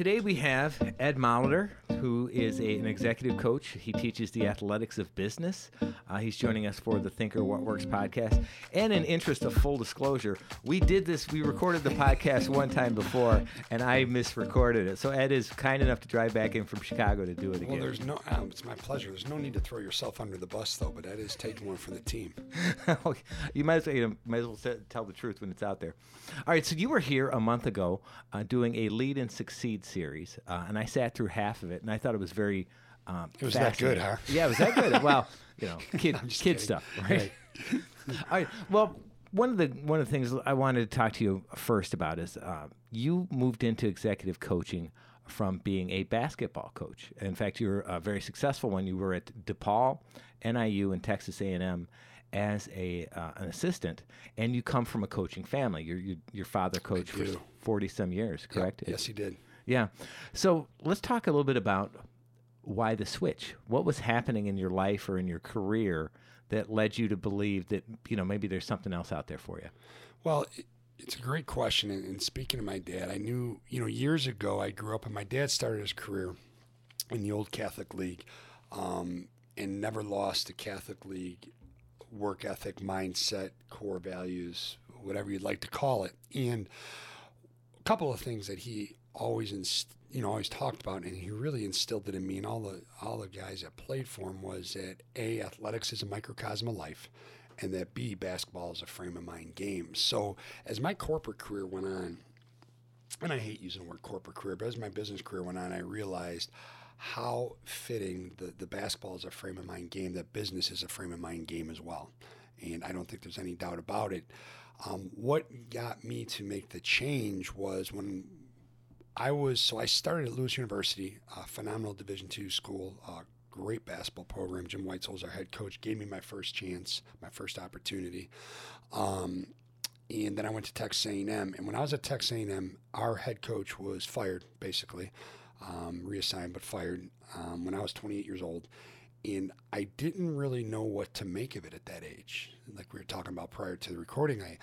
Today we have Ed Molitor, who is a, an executive coach. He teaches the athletics of business. Uh, he's joining us for the Thinker What Works podcast. And in interest of full disclosure, we did this, we recorded the podcast one time before, and I misrecorded it. So Ed is kind enough to drive back in from Chicago to do it again. Well, there's no, um, it's my pleasure. There's no need to throw yourself under the bus, though, but Ed is taking one for the team. you might as, well, you know, might as well tell the truth when it's out there. All right, so you were here a month ago uh, doing a Lead and Succeed series, uh, and I sat through half of it, and I thought it was very. Um, it was that good, huh? Yeah, it was that good. well, you know, kid kid kidding. stuff, right? right. All right. Well, one of the one of the things I wanted to talk to you first about is uh, you moved into executive coaching from being a basketball coach. In fact, you were uh, very successful when you were at DePaul, NIU, and Texas A&M as a uh, an assistant, and you come from a coaching family. Your your, your father coached for forty some years, correct? Yep. Yes, he did. Yeah. So let's talk a little bit about why the switch. What was happening in your life or in your career that led you to believe that you know maybe there's something else out there for you? Well. it's a great question. And, speaking of my dad, I knew, you know, years ago I grew up and my dad started his career in the old Catholic League um, and never lost the Catholic League work ethic, mindset, core values, whatever you'd like to call it. And a couple of things that he always inst- you know always talked about and he really instilled it in me and all the all the guys that played for him was that a athletics is a microcosm of life and that b basketball is a frame of mind game so as my corporate career went on and i hate using the word corporate career but as my business career went on i realized how fitting the, the basketball is a frame of mind game, that business is a frame of mind game as well. And I don't think there's any doubt about it. Um, what got me to make the change was when I was, so I started at Lewis University, a phenomenal Division two school, great basketball program. Jim Whitesell's our head coach, gave me my first chance, my first opportunity. Um, and then I went to Texas A&M. And when I was at Texas A&M, our head coach was fired, basically um, reassigned but fired um, when I was 28 years old. And I didn't really know what to make of it at that age. Like we were talking about prior to the recording, I,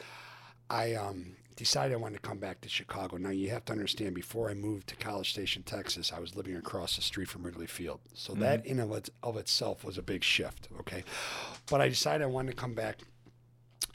I um, decided I wanted to come back to Chicago. Now you have to understand, before I moved to College Station, Texas, I was living across the street from Wrigley Field. So mm-hmm. that in of, of itself was a big shift. Okay, but I decided I wanted to come back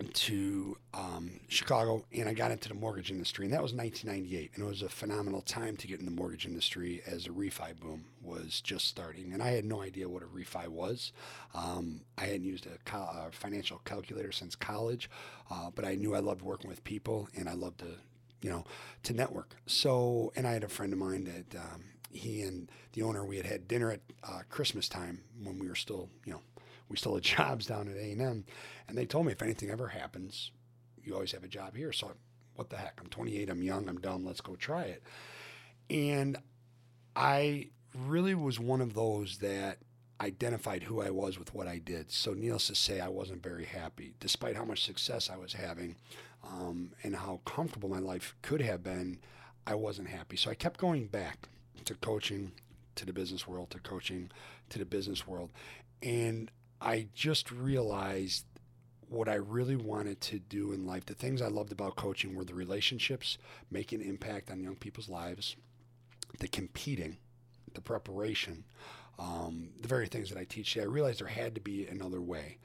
to um, Chicago and I got into the mortgage industry. And that was 1998. And it was a phenomenal time to get in the mortgage industry as a refi boom was just starting. And I had no idea what a refi was. Um, I hadn't used a, cal- a, financial calculator since college, uh, but I knew I loved working with people and I loved to, you know, to network. So, and I had a friend of mine that um, he and the owner, we had had dinner at uh, Christmas time when we were still, you know, we still had jobs down at A&M. And they told me if anything ever happens, you always have a job here. So what the heck? I'm 28, I'm young, I'm dumb, let's go try it. And I really was one of those that identified who I was with what I did. So needless to say, I wasn't very happy, despite how much success I was having um, and how comfortable my life could have been. I wasn't happy. So I kept going back to coaching, to the business world, to coaching, to the business world. And I just realized what I really wanted to do in life. The things I loved about coaching were the relationships, making impact on young people's lives, the competing, the preparation, um, the very things that I teach. I realized there had to be another way.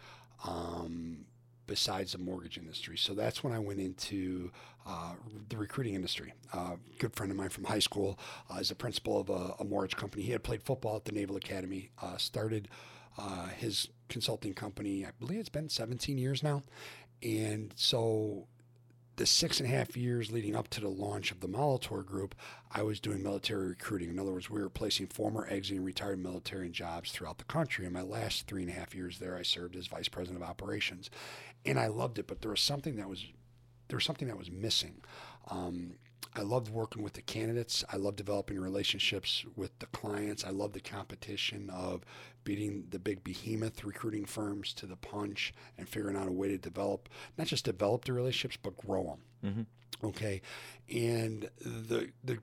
Um, besides the mortgage industry. So that's when I went into uh, the recruiting industry. Uh, a good friend of mine from high school uh, is the principal of a, a, mortgage company. He had played football at the Naval Academy, uh, started uh, his consulting company. I believe it's been 17 years now. And so the six and a half years leading up to the launch of the Molitor Group, I was doing military recruiting. In other words, we were placing former exiting retired military in jobs throughout the country. In my last three and a half years there, I served as vice president of operations, and I loved it. But there was something that was there was something that was missing. Um, I loved working with the candidates. I love developing relationships with the clients. I love the competition of beating the big behemoth recruiting firms to the punch and figuring out a way to develop, not just develop the relationships, but grow them. Mm-hmm. Okay. And the, the,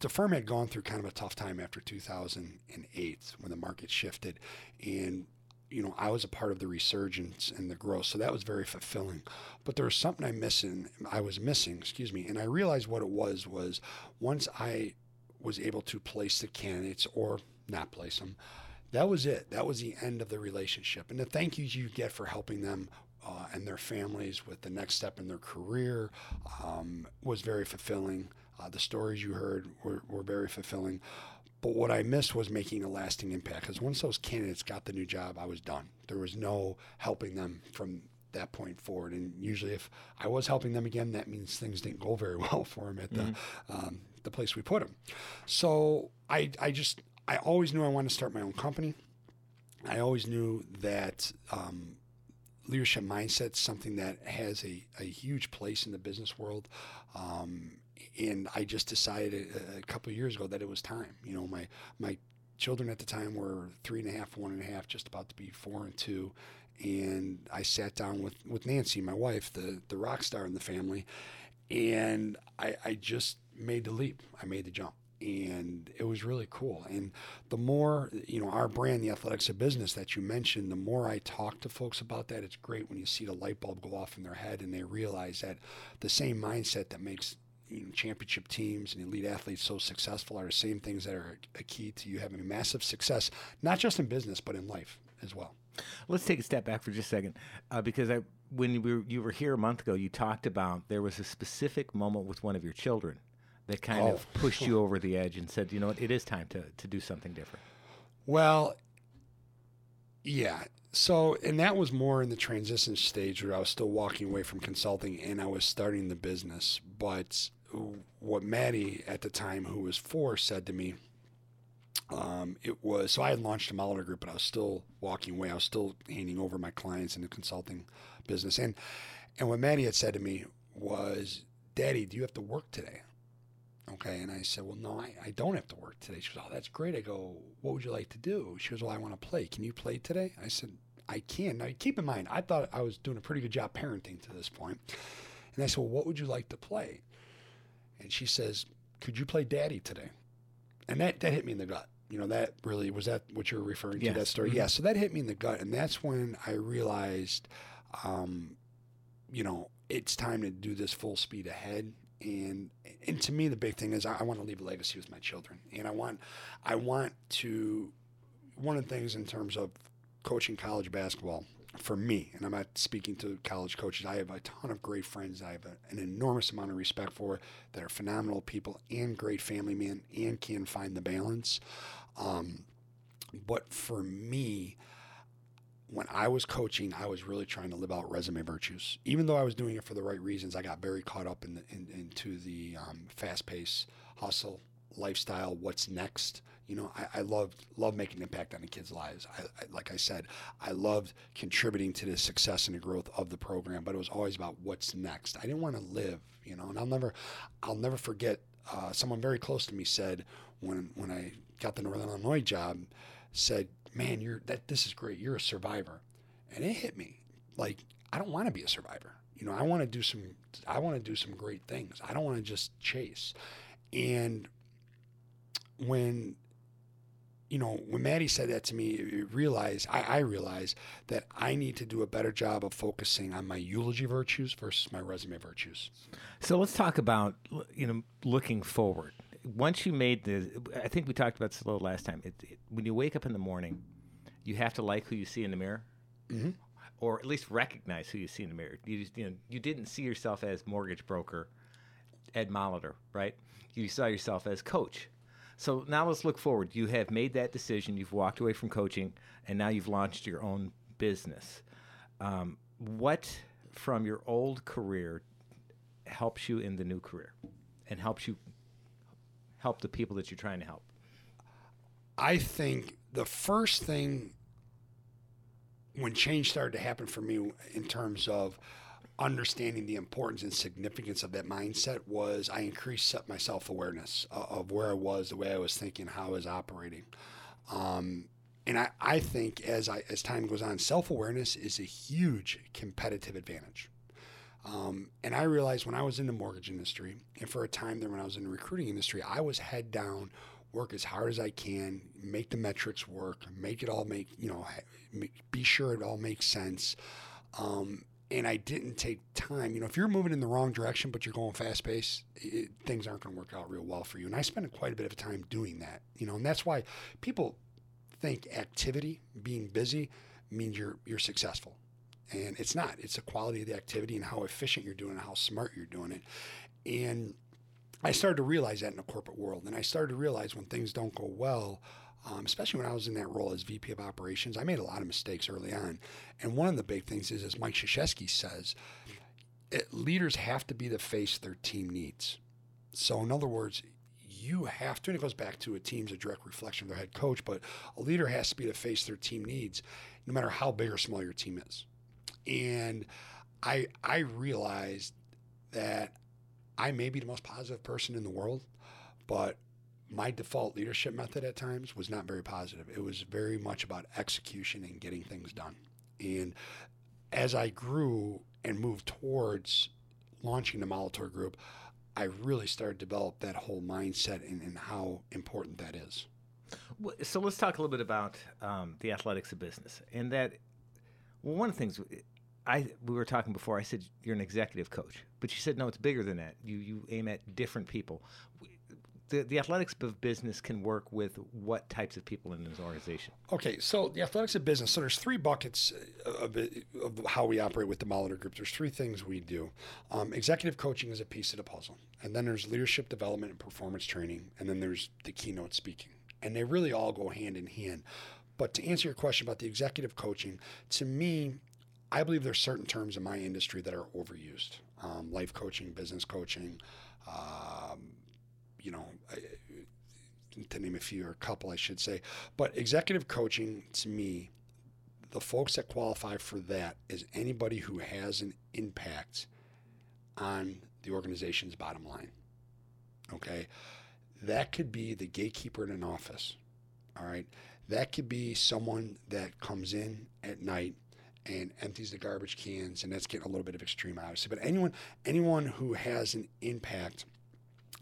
the firm had gone through kind of a tough time after 2008 when the market shifted and you know, I was a part of the resurgence and the growth. So that was very fulfilling. But there was something I missing. I was missing, excuse me. And I realized what it was was once I was able to place the candidates or not place them, that was it. That was the end of the relationship. And the thank yous you get for helping them uh, and their families with the next step in their career um, was very fulfilling. Uh, the stories you heard were, were very fulfilling. But what I missed was making a lasting impact because once those candidates got the new job, I was done. There was no helping them from that point forward. And usually, if I was helping them again, that means things didn't go very well for them at mm-hmm. the um, the place we put them. So I I just I always knew I wanted to start my own company. I always knew that um, leadership mindset is something that has a, a huge place in the business world. Um, and I just decided a, couple years ago that it was time. You know, my my children at the time were three and a half, one and a half, just about to be four and two. And I sat down with, with Nancy, my wife, the, the rock star in the family, and I, I just made the leap. I made the jump and it was really cool. And the more, you know, our brand, the Athletics of Business that you mentioned, the more I talk to folks about that, it's great when you see the light bulb go off in their head and they realize that the same mindset that makes you know, championship teams and elite athletes so successful are the same things that are a key to you having massive success, not just in business, but in life as well. Let's take a step back for just a second, uh, because I, when you were, you were here a month ago, you talked about there was a specific moment with one of your children that kind oh. of pushed you over the edge and said, you know what, it is time to, to do something different? Well, yeah. So, and that was more in the transition stage where I was still walking away from consulting and I was starting the business. But what Maddie at the time, who was four, said to me, um, it was so I had launched a Molitor Group, but I was still walking away. I was still handing over my clients in the consulting business. And and what Maddie had said to me was, Daddy, do you have to work today? Okay. And I said, Well, no, I, I don't have to work today. She goes, Oh, that's great. I go, What would you like to do? She goes, Well, I want to play. Can you play today? I said, I can. Now, keep in mind, I thought I was doing a pretty good job parenting to this point. And I said, Well, what would you like to play? And she says, Could you play daddy today? And that, that hit me in the gut. You know, that really was that what you're referring to, yes. that story? Mm-hmm. Yeah. So that hit me in the gut. And that's when I realized, um, you know, it's time to do this full speed ahead and and to me the big thing is I, I, want to leave a legacy with my children and I want I want to one of the things in terms of coaching college basketball for me and I'm not speaking to college coaches I have a ton of great friends I have a, an enormous amount of respect for that are phenomenal people and great family men and can find the balance um, but for me when I was coaching, I was really trying to live out resume virtues. Even though I was doing it for the right reasons, I got very caught up in, the, in into the um, fast pace, hustle, lifestyle. What's next? You know, I, I loved love making an impact on the kids' lives. I, I, like I said, I loved contributing to the success and the growth of the program. But it was always about what's next. I didn't want to live. You know, and I'll never, I'll never forget. Uh, someone very close to me said when when I got the Northern Illinois job, said man, you're that this is great. You're a survivor. And it hit me. Like, I don't want to be a survivor. You know, I want to do some I want to do some great things. I don't want to just chase. And when you know, when Maddie said that to me, it realized I, I realized that I need to do a better job of focusing on my eulogy virtues versus my resume virtues. So let's talk about you know looking forward once you made the, I think we talked about this a little last time. It, it, when you wake up in the morning, you have to like who you see in the mirror, mm-hmm. or at least recognize who you see in the mirror. You, you know, you didn't see yourself as mortgage broker, Ed Molitor, right? You saw yourself as coach. So now let's look forward. You have made that decision. You've walked away from coaching, and now you've launched your own business. Um, what from your old career helps you in the new career, and helps you help the people that you're trying to help? I think the first thing when change started to happen for me in terms of understanding the importance and significance of that mindset was I increased my self awareness of where I was, the way I was thinking, how I was operating. Um, and I, I think as I as time goes on, self awareness is a huge competitive advantage. Um, and I realized when I was in the mortgage industry, and for a time there when I was in the recruiting industry, I was head down, work as hard as I can, make the metrics work, make it all make, you know, be sure it all makes sense. Um, and I didn't take time. You know, if you're moving in the wrong direction, but you're going fast pace, it, things aren't going to work out real well for you. And I spent quite a bit of time doing that. You know, and that's why people think activity, being busy, means you're you're successful, and it's not. It's the quality of the activity and how efficient you're doing it, how smart you're doing it, and I started to realize that in the corporate world, and I started to realize when things don't go well. Um, especially when I was in that role as VP of operations, I made a lot of mistakes early on. And one of the big things is, as Mike Krzyzewski says, it, leaders have to be the face their team needs. So, in other words, you have to, and it goes back to a team's a direct reflection of their head coach, but a leader has to be the face their team needs, no matter how big or small your team is. And I I realized that I may be the most positive person in the world, but my default leadership method at times was not very positive. It was very much about execution and getting things done. And as I grew and moved towards launching the Molitor Group, I really started to develop that whole mindset and, and how important that is. So let's talk a little bit about um, the athletics of business. And that, well, one of the things I we were talking before. I said you're an executive coach, but you said no, it's bigger than that. You you aim at different people the, the athletics of business can work with what types of people in this organization? Okay, so the athletics of business. So there's three buckets of, of how we operate with the Molitor Group. There's three things we do. Um, executive coaching is a piece of the puzzle, and then there's leadership development and performance training, and then there's the keynote speaking, and they really all go hand in hand. But to answer your question about the executive coaching, to me, I believe there's certain terms in my industry that are overused. Um, life coaching, business coaching. Um, you know, to name a few or a couple, I should say. But executive coaching to me, the folks that qualify for that is anybody who has an impact on the organization's bottom line. Okay. That could be the gatekeeper in an office. All right. That could be someone that comes in at night and empties the garbage cans, and that's getting a little bit of extreme, obviously. But anyone, anyone who has an impact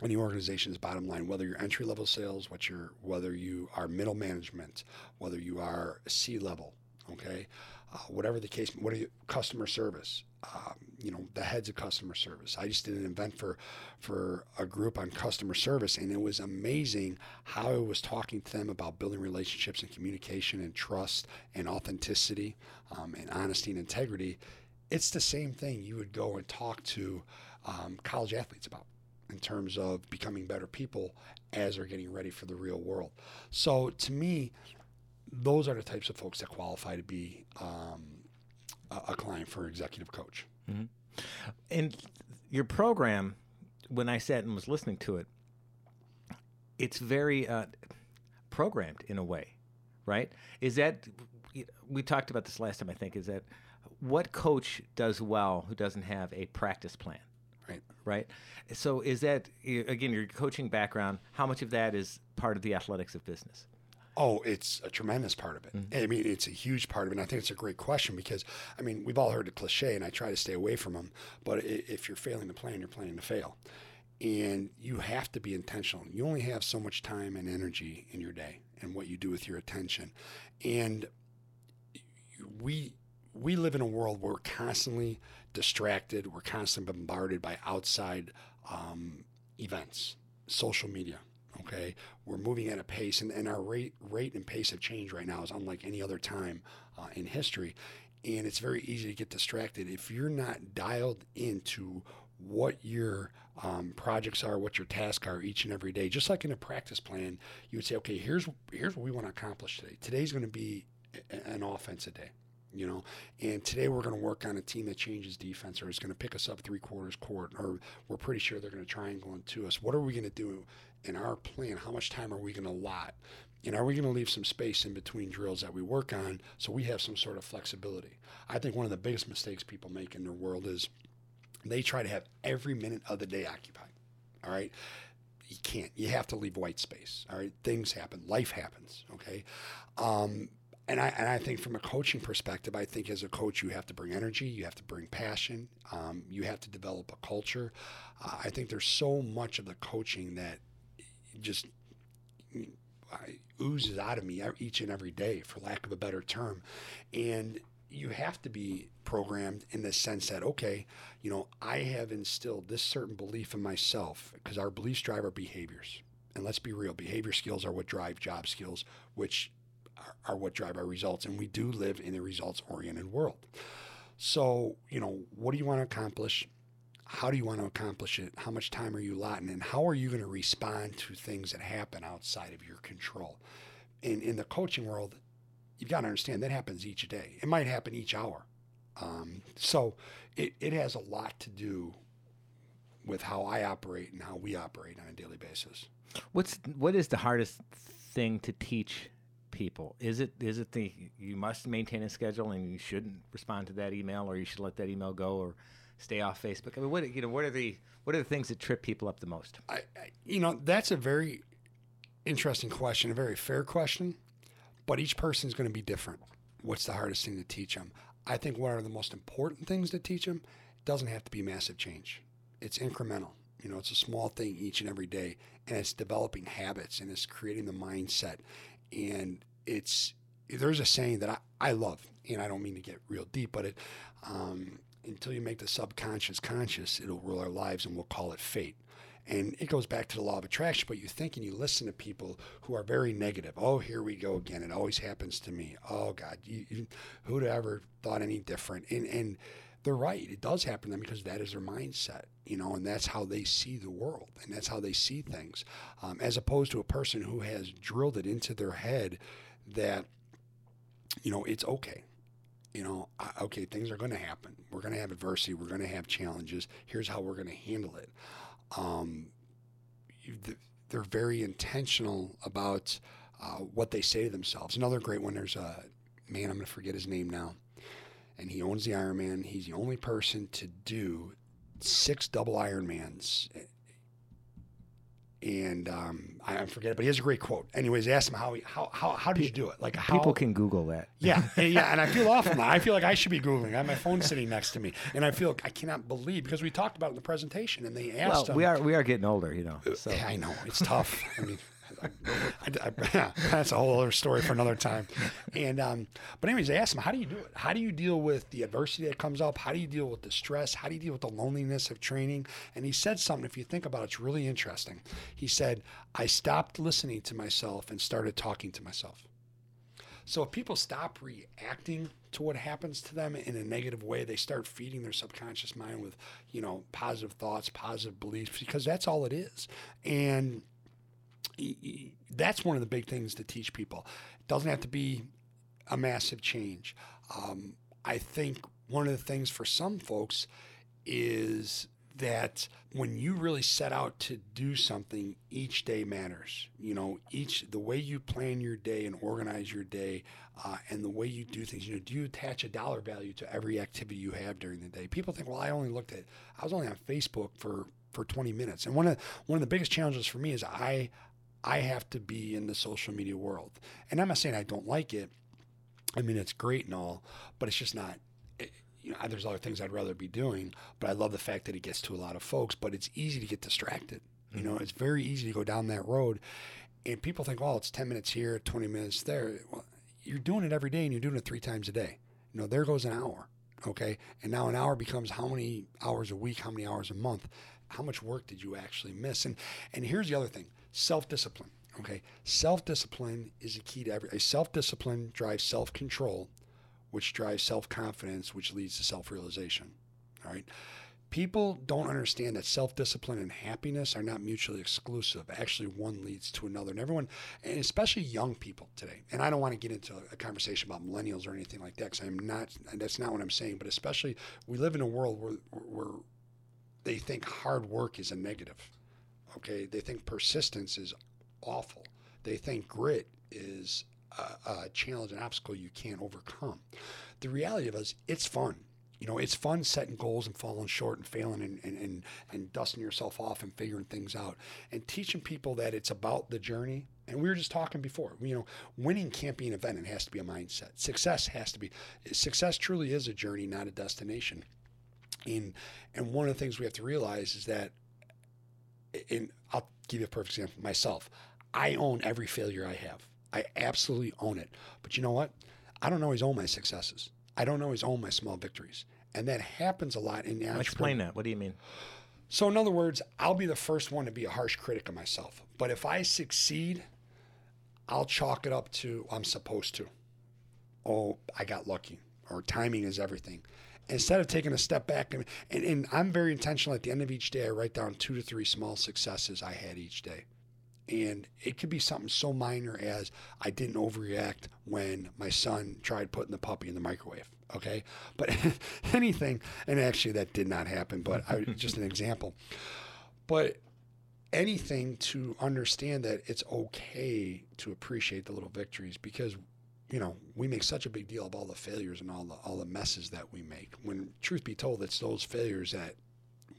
any organization's bottom line, whether you're entry level sales, what you're, whether you are middle management, whether you are C level, okay, uh, whatever the case, what are you, customer service, um, you know, the heads of customer service. I just did an event for for a group on customer service, and it was amazing how I was talking to them about building relationships and communication and trust and authenticity um, and honesty and integrity. It's the same thing you would go and talk to um, college athletes about in terms of becoming better people as they're getting ready for the real world. So to me, those are the types of folks that qualify to be um, a, a, client for executive coach. Mm-hmm. And your program, when I sat and was listening to it, it's very uh, programmed in a way, right? Is that we talked about this last time? I think is that what coach does well who doesn't have a practice plan? Right. So is that again your coaching background? How much of that is part of the athletics of business? Oh, it's a tremendous part of it. Mm-hmm. I mean, it's a huge part of it. And I think it's a great question because, I mean, we've all heard the cliche, and I try to stay away from them. But if you're failing to plan, you're planning to fail. And you have to be intentional. You only have so much time and energy in your day and what you do with your attention. And we we live in a world where we're constantly distracted. We're constantly bombarded by outside um, events, social media. Okay, we're moving at a pace, and, and our rate, rate and pace of change right now is unlike any other time uh, in history. And it's very easy to get distracted if you're not dialed into what your um, projects are, what your tasks are each and every day. Just like in a practice plan, you would say, okay, here's here's what we want to accomplish today. Today's going to be an offensive day you know. And today we're going to work on a team that changes defense or is going to pick us up three quarters court, or we're pretty sure they're going to triangle into us. What are we going to do in our plan? How much time are we going to allot? And are we going to leave some space in between drills that we work on so we have some sort of flexibility? I think one of the biggest mistakes people make in their world is they try to have every minute of the day occupied. All right you can't. You have to leave white space. All right, things happen. Life happens. Okay, um, and I and I think from a coaching perspective, I think as a coach you have to bring energy, you have to bring passion, um, you have to develop a culture. Uh, I think there's so much of the coaching that just oozes out of me each and every day, for lack of a better term, and you have to be programmed in the sense that okay, you know, I have instilled this certain belief in myself because our beliefs drive our behaviors. And let's be real, behavior skills are what drive job skills, which are, are what drive our results. And we do live in a results oriented world. So, you know, what do you want to accomplish? How do you want to accomplish it? How much time are you allotting? And how are you going to respond to things that happen outside of your control? In, in the coaching world, you've got to understand that happens each day. It might happen each hour. Um, so it, it has a lot to do with how I operate and how we operate on a daily basis. What's what is the hardest thing to teach people? Is it is it the you must maintain a schedule and you shouldn't respond to that email or you should let that email go or stay off Facebook? I mean, what you know, what are the what are the things that trip people up the most? I, I you know, that's a very interesting question, a very fair question, but each person is going to be different. What's the hardest thing to teach them? I think what are the most important things to teach them doesn't have to be massive change. It's incremental. You know, it's a small thing each and every day, and it's developing habits and it's creating the mindset. And it's there's a saying that I, I love, and I don't mean to get real deep, but it um, until you make the subconscious conscious, it'll rule our lives, and we'll call it fate. And it goes back to the law of attraction, but you think and you listen to people who are very negative. Oh, here we go again. It always happens to me. Oh, God, you, you, who'd ever thought any different? And, and they're right. It does happen to them because that is their mindset, you know, and that's how they see the world and that's how they see things, um, as opposed to a person who has drilled it into their head that, you know, it's okay. You know, okay, things are going to happen. We're going to have adversity. We're going to have challenges. Here's how we're going to handle it um, they're very intentional about uh, what they say to themselves. Another great one, there's a man, I'm going to forget his name now, and he owns the Ironman. He's the only person to do six double Ironmans and um, I, I forget it, but he has a great quote. Anyways, asked him how he, how how how did you do it? Like how, people can Google that. Yeah, yeah, and I feel awful now. I feel like I should be googling. I have my phone sitting next to me, and I feel I cannot believe because we talked about it in the presentation, and they asked. Well, him, we are we are getting older, you know. So. Yeah, I know it's tough. I mean. I, I, that's a whole other story for another time. And um, but anyways, they asked him, how do you do it? How do you deal with the adversity that comes up? How do you deal with the stress? How do you deal with the loneliness of training? And he said something. If you think about it, it's really interesting. He said, I stopped listening to myself and started talking to myself. So if people stop reacting to what happens to them in a negative way, they start feeding their subconscious mind with, you know, positive thoughts, positive beliefs, because that's all it is. And that's one of the big things to teach people. It doesn't have to be a massive change. Um, I think one of the things for some folks is that when you really set out to do something, each day matters. You know, each the way you plan your day and organize your day, uh, and the way you do things. You know, do you attach a dollar value to every activity you have during the day? People think, well, I only looked at, I was only on Facebook for for 20 minutes, and one of one of the biggest challenges for me is I I have to be in the social media world. And I'm not saying I don't like it. I mean, it's great and all, but it's just not. It, you know, there's other things I'd rather be doing, but I love the fact that it gets to a lot of folks. But it's easy to get distracted. You know, mm-hmm. it's very easy to go down that road, and people think, "Oh, it's 10 minutes here, 20 minutes there." Well, you're doing it every day, and you're doing it three times a day. You know, there goes an hour. Okay, and now an hour becomes how many hours a week, how many hours a month, how much work did you actually miss? And and here's the other thing self discipline. Okay, self discipline is a key to every. A self discipline drives self control, which drives self confidence, which leads to self realization. All right. People don't understand that self discipline and happiness are not mutually exclusive. Actually, one leads to another. And everyone, and especially young people today, and I don't want to get into a conversation about millennials or anything like that because I'm not, that's not what I'm saying, but especially we live in a world where, where they think hard work is a negative. Okay, they think persistence is awful. They think grit is a, a challenge, an obstacle you can't overcome. The reality of it is, it's fun. You know, it's fun setting goals and falling short and failing and, and, and, and dusting yourself off and figuring things out and teaching people that it's about the journey. And we were just talking before, you know, winning can't be an event. It has to be a mindset. Success has to be, success truly is a journey, not a destination. And, and one of the things we have to realize is that and I'll give you a perfect example myself. I own every failure I have. I absolutely own it. But you know what? I don't always own my successes. I don't always own my small victories. And that happens a lot in the Explain that. What do you mean? So, in other words, I'll be the first one to be a harsh critic of myself. But if I succeed, I'll chalk it up to I'm supposed to. Oh, I got lucky, or timing is everything. Instead of taking a step back, and, and, and I'm very intentional at the end of each day, I write down two to three small successes I had each day. And it could be something so minor as I didn't overreact when my son tried putting the puppy in the microwave. Okay. But anything, and actually that did not happen, but I, just an example. But anything to understand that it's okay to appreciate the little victories because you know we make such a big deal of all the failures and all the all the messes that we make. When truth be told it's those failures that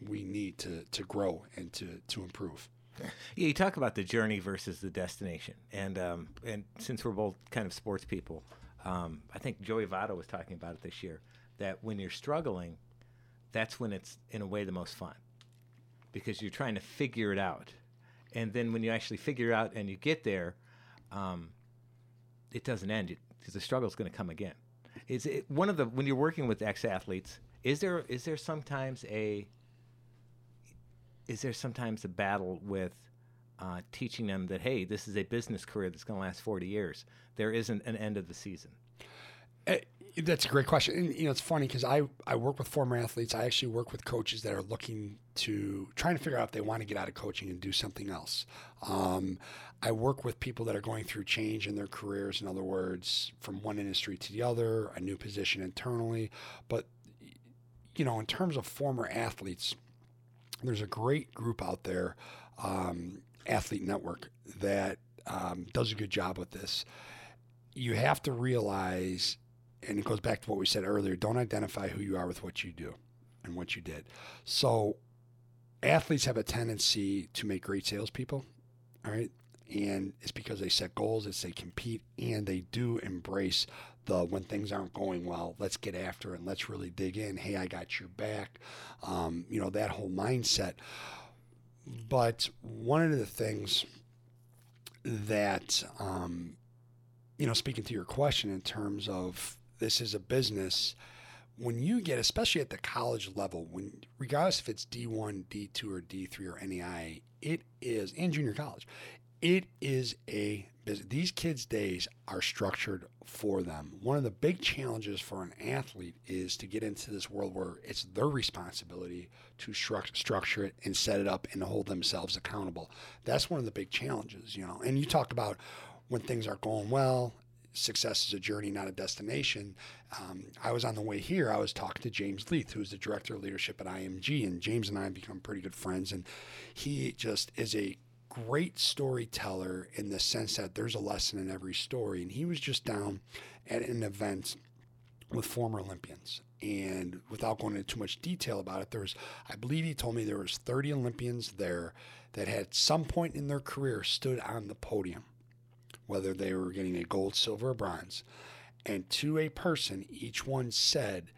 we need to to grow and to to improve. Yeah, you talk about the journey versus the destination, and um, and since we're both kind of sports people, um, I think Joey Votto was talking about it this year. That when you're struggling, that's when it's in a way the most fun, because you're trying to figure it out, and then when you actually figure it out and you get there, um, it doesn't end because the struggle is going to come again. Is it one of the when you're working with ex athletes? Is there is there sometimes a is there sometimes a battle with uh, teaching them that hey, this is a business career that's going to last 40 years? There isn't an end of the season. Uh, that's a great question. And, you know, it's funny because I, I work with former athletes. I actually work with coaches that are looking to trying to figure out if they want to get out of coaching and do something else. Um, I work with people that are going through change in their careers. In other words, from one industry to the other, a new position internally. But, you know, in terms of former athletes, there's a great group out there, um, Athlete Network, that um, does a good job with this. You have to realize, and it goes back to what we said earlier don't identify who you are with what you do and what you did. So, athletes have a tendency to make great salespeople, all right? And it's because they set goals, it's they compete, and they do embrace the when things aren't going well, let's get after it and let's really dig in. Hey, I got your back. Um, you know, that whole mindset. But one of the things that, um, you know, speaking to your question in terms of this is a business, when you get, especially at the college level, when regardless if it's D1, D2, or D3 or NAIA, it is, and junior college, it is a business. These kids' days are structured for them. One of the big challenges for an athlete is to get into this world where it's their responsibility to stru- structure it and set it up and hold themselves accountable. That's one of the big challenges, you know. And you talk about when things are going well. Success is a journey, not a destination. Um, I was on the way here. I was talking to James Leith, who's the director of leadership at IMG, and James and I have become pretty good friends. And he just is a great storyteller in the sense that there's a lesson in every story. And he was just down at an event with former Olympians. And without going into too much detail about it, there was, I believe he told me there was 30 Olympians there that had some point in their career stood on the podium, whether they were getting a gold, silver, or bronze. And to a person, each one said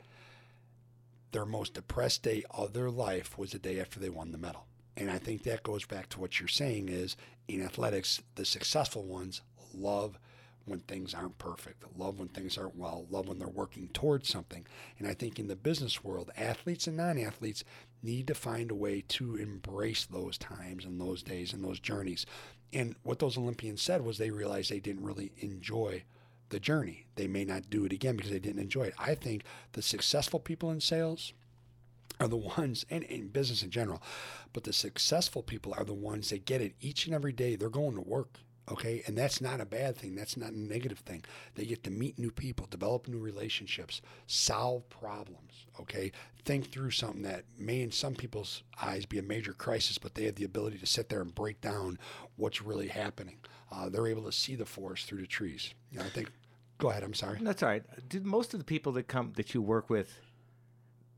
their most depressed day of their life was the day after they won the medal. And I think that goes back to what you're saying is in athletics, the successful ones love when things aren't perfect, love when things aren't well, love when they're working towards something. And I think in the business world, athletes and non athletes need to find a way to embrace those times and those days and those journeys. And what those Olympians said was they realized they didn't really enjoy the journey. They may not do it again because they didn't enjoy it. I think the successful people in sales, are the ones, and in business in general, but the successful people are the ones that get it each and every day. They're going to work. Okay. And that's not a bad thing. That's not a negative thing. They get to meet new people, develop new relationships, solve problems. Okay. Think through something that may, in some people's eyes, be a major crisis, but they have the ability to sit there and break down what's really happening. Uh, they're able to see the forest through the trees. You know, I think, go ahead. I'm sorry. That's all right. Did most of the people that come, that you work with,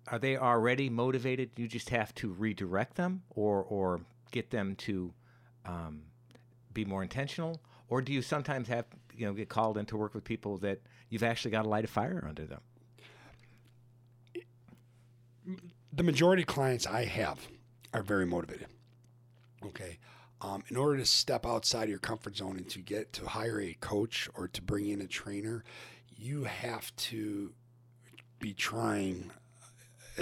are they already motivated? You just have to redirect them, or or get them to um, be more intentional, or do you sometimes have you know get called in to work with people that you've actually got to light a fire under them? The majority of clients I have are very motivated. Okay. Um, in order to step outside of your comfort zone and to get to hire a coach or to bring in a trainer, you have to be trying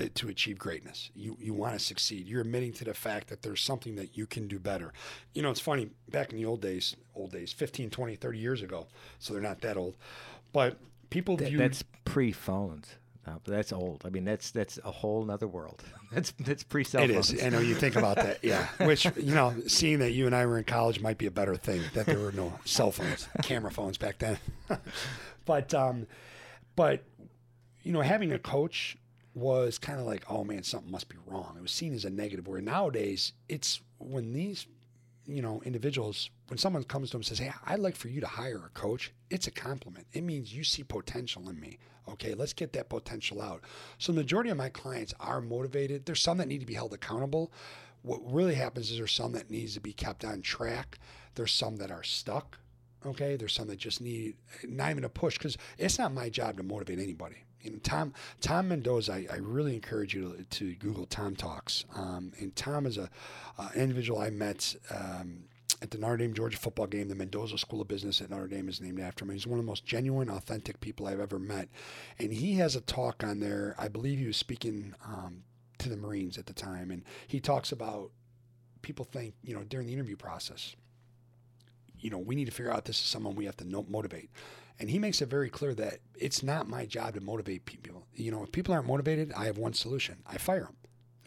to achieve greatness. You you want to succeed. You're admitting to the fact that there's something that you can do better. You know, it's funny, back in the old days, old days, 15, 20, 30 years ago, so they're not that old. But people Th- view that's pre-phones. Uh, that's old. I mean, that's that's a whole nother world. That's that's pre-cell It phones. is. I know you think about that. Yeah. Which, you know, seeing that you and I were in college might be a better thing that there were no cell phones, camera phones back then. but, um, but, you know, having a coach was kind of like, oh man, something must be wrong. It was seen as a negative. Where nowadays, it's when these, you know, individuals, when someone comes to them and says, hey, I'd like for you to hire a coach, it's a compliment. It means you see potential in me. Okay, let's get that potential out. So, the majority of my clients are motivated. There's some that need to be held accountable. What really happens is there's some that needs to be kept on track. There's some that are stuck. Okay, there's some that just need not even a push because it's not my job to motivate anybody. Tom Tom Mendoza. I, I really encourage you to, to Google Tom Talks. Um, and Tom is a individual I met. Um, at the Notre Dame Georgia football game. The Mendoza School of Business at Notre Dame is named after him. He's one of the most genuine, authentic people I've ever met. And he has a talk on there. I believe he was speaking um, to the Marines at the time. And he talks about people think, you know, during the interview process, you know, we need to figure out this is someone we have to motivate. And he makes it very clear that it's not my job to motivate people. You know, if people aren't motivated, I have one solution I fire them.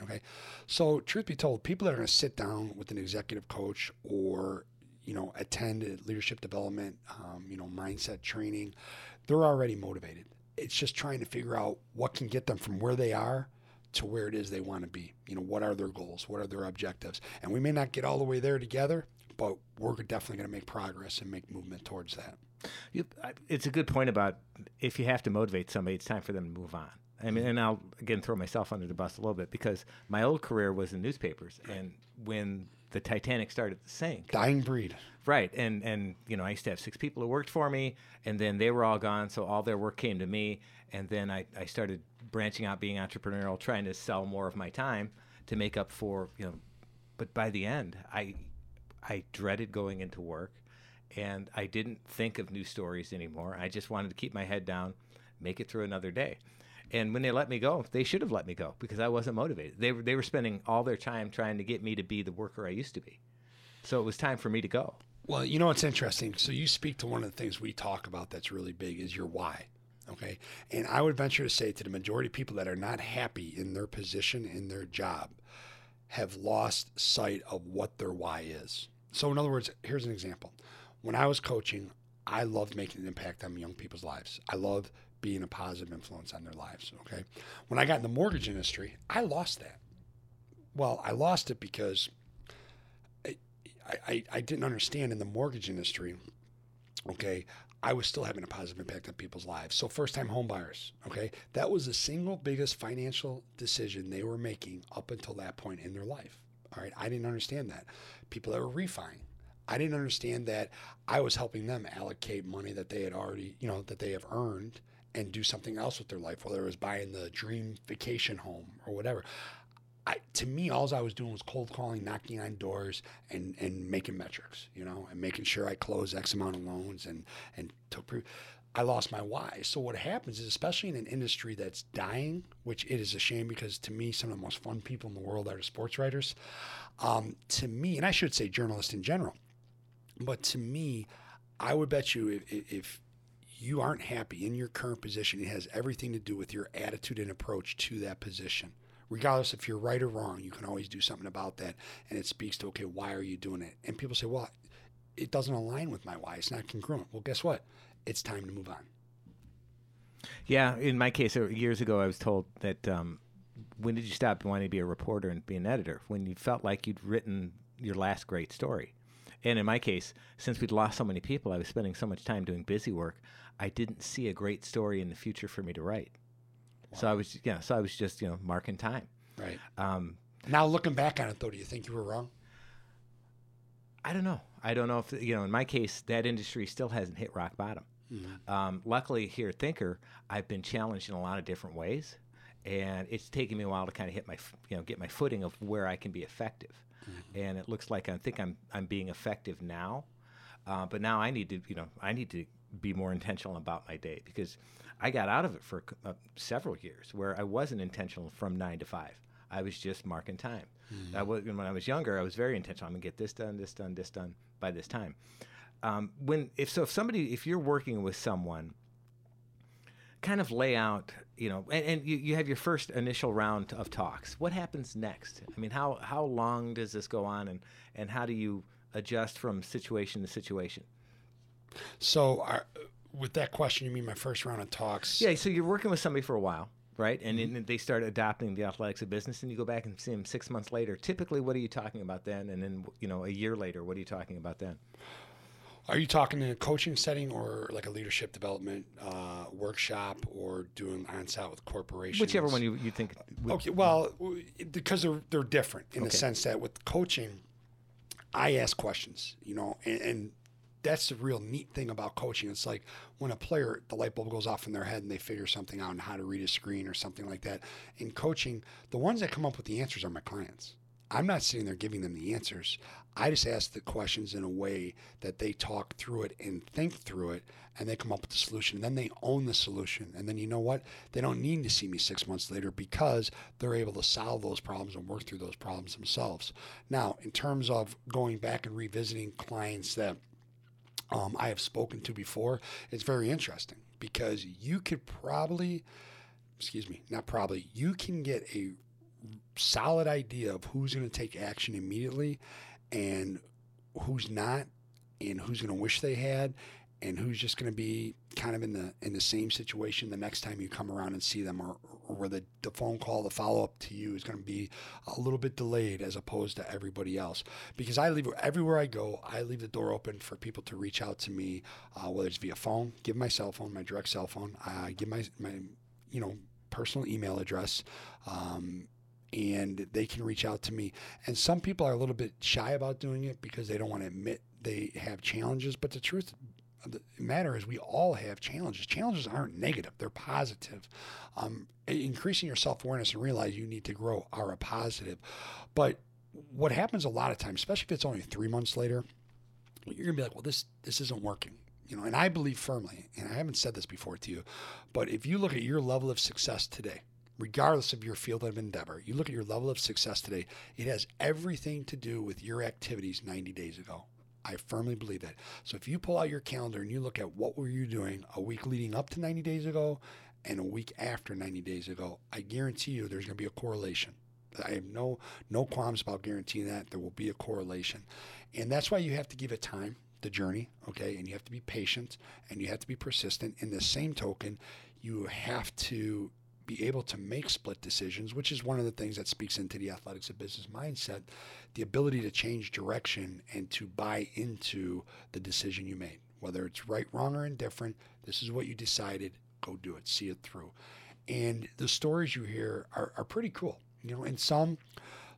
Okay. So, truth be told, people that are going to sit down with an executive coach or, you know, attend leadership development, um, you know, mindset training, they're already motivated. It's just trying to figure out what can get them from where they are to where it is they want to be. You know, what are their goals? What are their objectives? And we may not get all the way there together, but we're definitely going to make progress and make movement towards that. You, I- it's a good point about if you have to motivate somebody, it's time for them to move on. I mean, mm-hmm. and I'll again throw myself under the bus a little bit because my old career was in newspapers, and when the Titanic started to sink, Dying breed. right, and and you know I used to have six people who worked for me, and then they were all gone, so all their work came to me, and then I I started branching out, being entrepreneurial, trying to sell more of my time to make up for you know, but by the end, I I dreaded going into work and I didn't think of new stories anymore. I just wanted to keep my head down, make it through another day. And when they let me go, they should have let me go because I wasn't motivated. They were they were spending all their time trying to get me to be the worker I used to be. So it was time for me to go. Well, you know what's interesting? So you speak to one of the things we talk about that's really big is your why. Okay. And I would venture to say to the majority of people that are not happy in their position, in their job, have lost sight of what their why is. So, in other words, here's an example. When I was coaching, I loved making an impact on young people's lives. I loved being a positive influence on their lives. Okay. When I got in the mortgage industry, I lost that. Well, I lost it because I, I, I didn't understand in the mortgage industry, okay, I was still having a positive impact on people's lives. So first time homebuyers, okay, that was the single biggest financial decision they were making up until that point in their life. All right. I didn't understand that. People that were refining. I didn't understand that I was helping them allocate money that they had already, you know, that they have earned and do something else with their life, whether it was buying the dream vacation home or whatever. I, to me, all I was doing was cold calling, knocking on doors, and and making metrics, you know, and making sure I closed X amount of loans and and took. Pre- I lost my why. So what happens is, especially in an industry that's dying, which it is a shame because to me, some of the most fun people in the world are sports writers. Um, to me, and I should say journalists in general, but to me, I would bet you if, if you aren't happy in your current position, it has everything to do with your attitude and approach to that position regardless if you're right or wrong, you can always do something about that. And it speaks to, okay, why are you doing it? And people say, well, it doesn't align with my why. It's not congruent. Well, guess what? It's time to move on. Yeah, in my case, uh, years ago, I was told that um, when did you stop wanting to be a reporter and be an editor? When you felt like you'd written your last great story. And in my case, since we'd lost so many people, I was spending so much time doing busy work, I didn't see a great story in the future for me to write. So I was, yeah, so I was just, you know, marking time. Right. Um, Now, looking back on it, though, do you think you were wrong? I don't know. I don't know if you know. In my case, that industry still hasn't hit rock bottom. Um, luckily, here at Thinker, I've been challenged in a lot of different ways, and it's taken me a while to kind of hit my, you know, get my footing of where I can be effective. And it looks like I think I'm I'm being effective now, uh, but now I need to, you know, I need to be more intentional about my day because I got out of it for uh, several years where I wasn't intentional from nine to five. I was just marking time. Mm-hmm. I was, when I was younger, I was very intentional. I'm gonna get this done, this done, this done by this time. Um, when if so, if somebody, if you're working with someone, kind of lay out, you know, and, and you, you have your first initial round of talks. What happens next? I mean, how how long does this go on, and and how do you adjust from situation to situation? So, our, with that question, you mean my first round of talks? Yeah. So you're working with somebody for a while, right? And mm-hmm. then they start adopting the athletics of business, and you go back and see them six months later. Typically, what are you talking about then? And then you know, a year later, what are you talking about then? Are you talking in a coaching setting or like a leadership development uh, workshop or doing on-site with corporations? Whichever one you, you think. Would, okay, well, because they're they're different in okay. the sense that with coaching, I ask questions, you know, and, and that's the real neat thing about coaching. It's like when a player, the light bulb goes off in their head and they figure something out on how to read a screen or something like that. In coaching, the ones that come up with the answers are my clients. I'm not sitting there giving them the answers. I just ask the questions in a way that they talk through it and think through it and they come up with the solution. And then they own the solution. And then you know what? They don't need to see me six months later because they're able to solve those problems and work through those problems themselves. Now, in terms of going back and revisiting clients that um, I have spoken to before, it's very interesting because you could probably, excuse me, not probably, you can get a solid idea of who's going to take action immediately and who's not and who's going to wish they had and who's just going to be kind of in the in the same situation the next time you come around and see them or, or where the, the phone call the follow-up to you is going to be a little bit delayed as opposed to everybody else. Because i leave everywhere i go i leave the door open for people to reach out to me uh, whether it's via phone give my cell phone my direct cell phone i uh, give my my you know personal email address um, and they can reach out to me. And some people are a little bit shy about doing it because they don't want to admit they have challenges. But the truth of the matter is, we all have challenges. Challenges aren't negative; they're positive. Um, increasing your self awareness and realize you need to grow are a positive. But what happens a lot of times, especially if it's only three months later, you're gonna be like, "Well, this this isn't working." You know, and I believe firmly, and I haven't said this before to you, but if you look at your level of success today, regardless of your field of endeavor, you look at your level of success today, it has everything to do with your activities 90 days ago. I firmly believe that. So if you pull out your calendar and you look at what were you doing a week leading up to 90 days ago and a week after 90 days ago, I guarantee you there's going to be a correlation. I have no no qualms about guaranteeing that there will be a correlation. And that's why you have to give it time, the journey, okay? And you have to be patient and you have to be persistent. In the same token, you have to be able to make split decisions, which is one of the things that speaks into the athletics of business mindset, the ability to change direction and to buy into the decision you made. Whether it's right, wrong, or indifferent, this is what you decided, go do it, see it through. And the stories you hear are, are pretty cool. You know, and some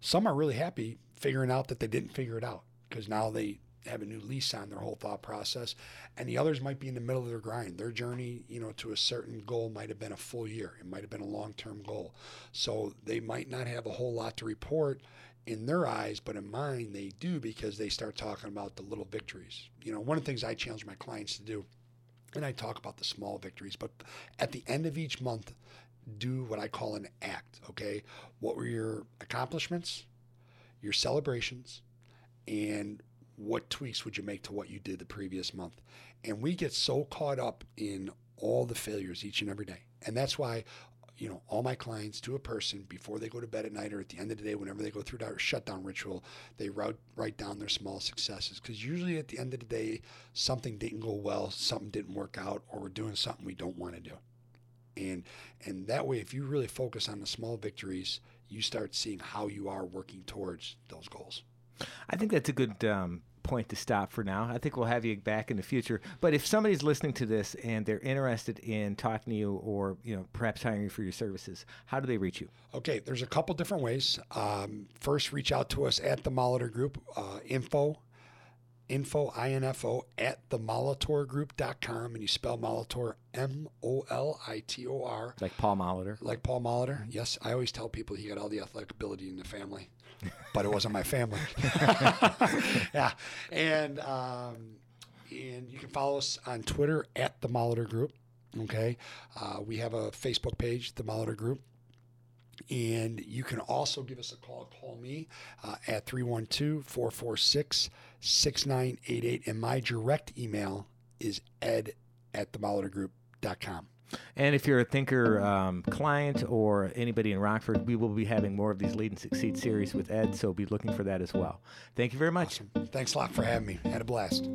some are really happy figuring out that they didn't figure it out because now they have a new lease on their whole thought process. And the others might be in the middle of their grind. Their journey, you know, to a certain goal might have been a full year. It might have been a long-term goal. So they might not have a whole lot to report in their eyes, but in mine they do because they start talking about the little victories. You know, one of the things I challenge my clients to do, and I talk about the small victories, but at the end of each month, do what I call an act, okay? What were your accomplishments, your celebrations, and what tweaks would you make to what you did the previous month? And we get so caught up in all the failures each and every day. And that's why, you know, all my clients to a person before they go to bed at night or at the end of the day, whenever they go through that shutdown ritual, they write, write down their small successes. Because usually at the end of the day, something didn't go well, something didn't work out, or we're doing something we don't want to do. And and that way, if you really focus on the small victories, you start seeing how you are working towards those goals. I think that's a good um, point to stop for now. I think we'll have you back in the future. But if somebody's listening to this and they're interested in talking to you or you know perhaps hiring you for your services, how do they reach you? Okay, there's a couple different ways. Um, first, reach out to us at the Molitor Group. Uh, info info info at the molitorgroup.com and you spell molitor m-o-l-i-t-o-r like paul molitor like paul molitor yes i always tell people he got all the athletic ability in the family but it wasn't my family. yeah, and um, And you can follow us on Twitter at the Molitor Group. Okay. Uh, we have a Facebook page, the Molitor Group. And you can also give us a call. Call me uh, at 312 446 6988. And my direct email is ed at themolitorgroup.com. And if you're a thinker um, client or anybody in Rockford, we will be having more of these Lead and Succeed series with Ed, so be looking for that as well. Thank you very much. Awesome. Thanks a lot for having me. Had a blast.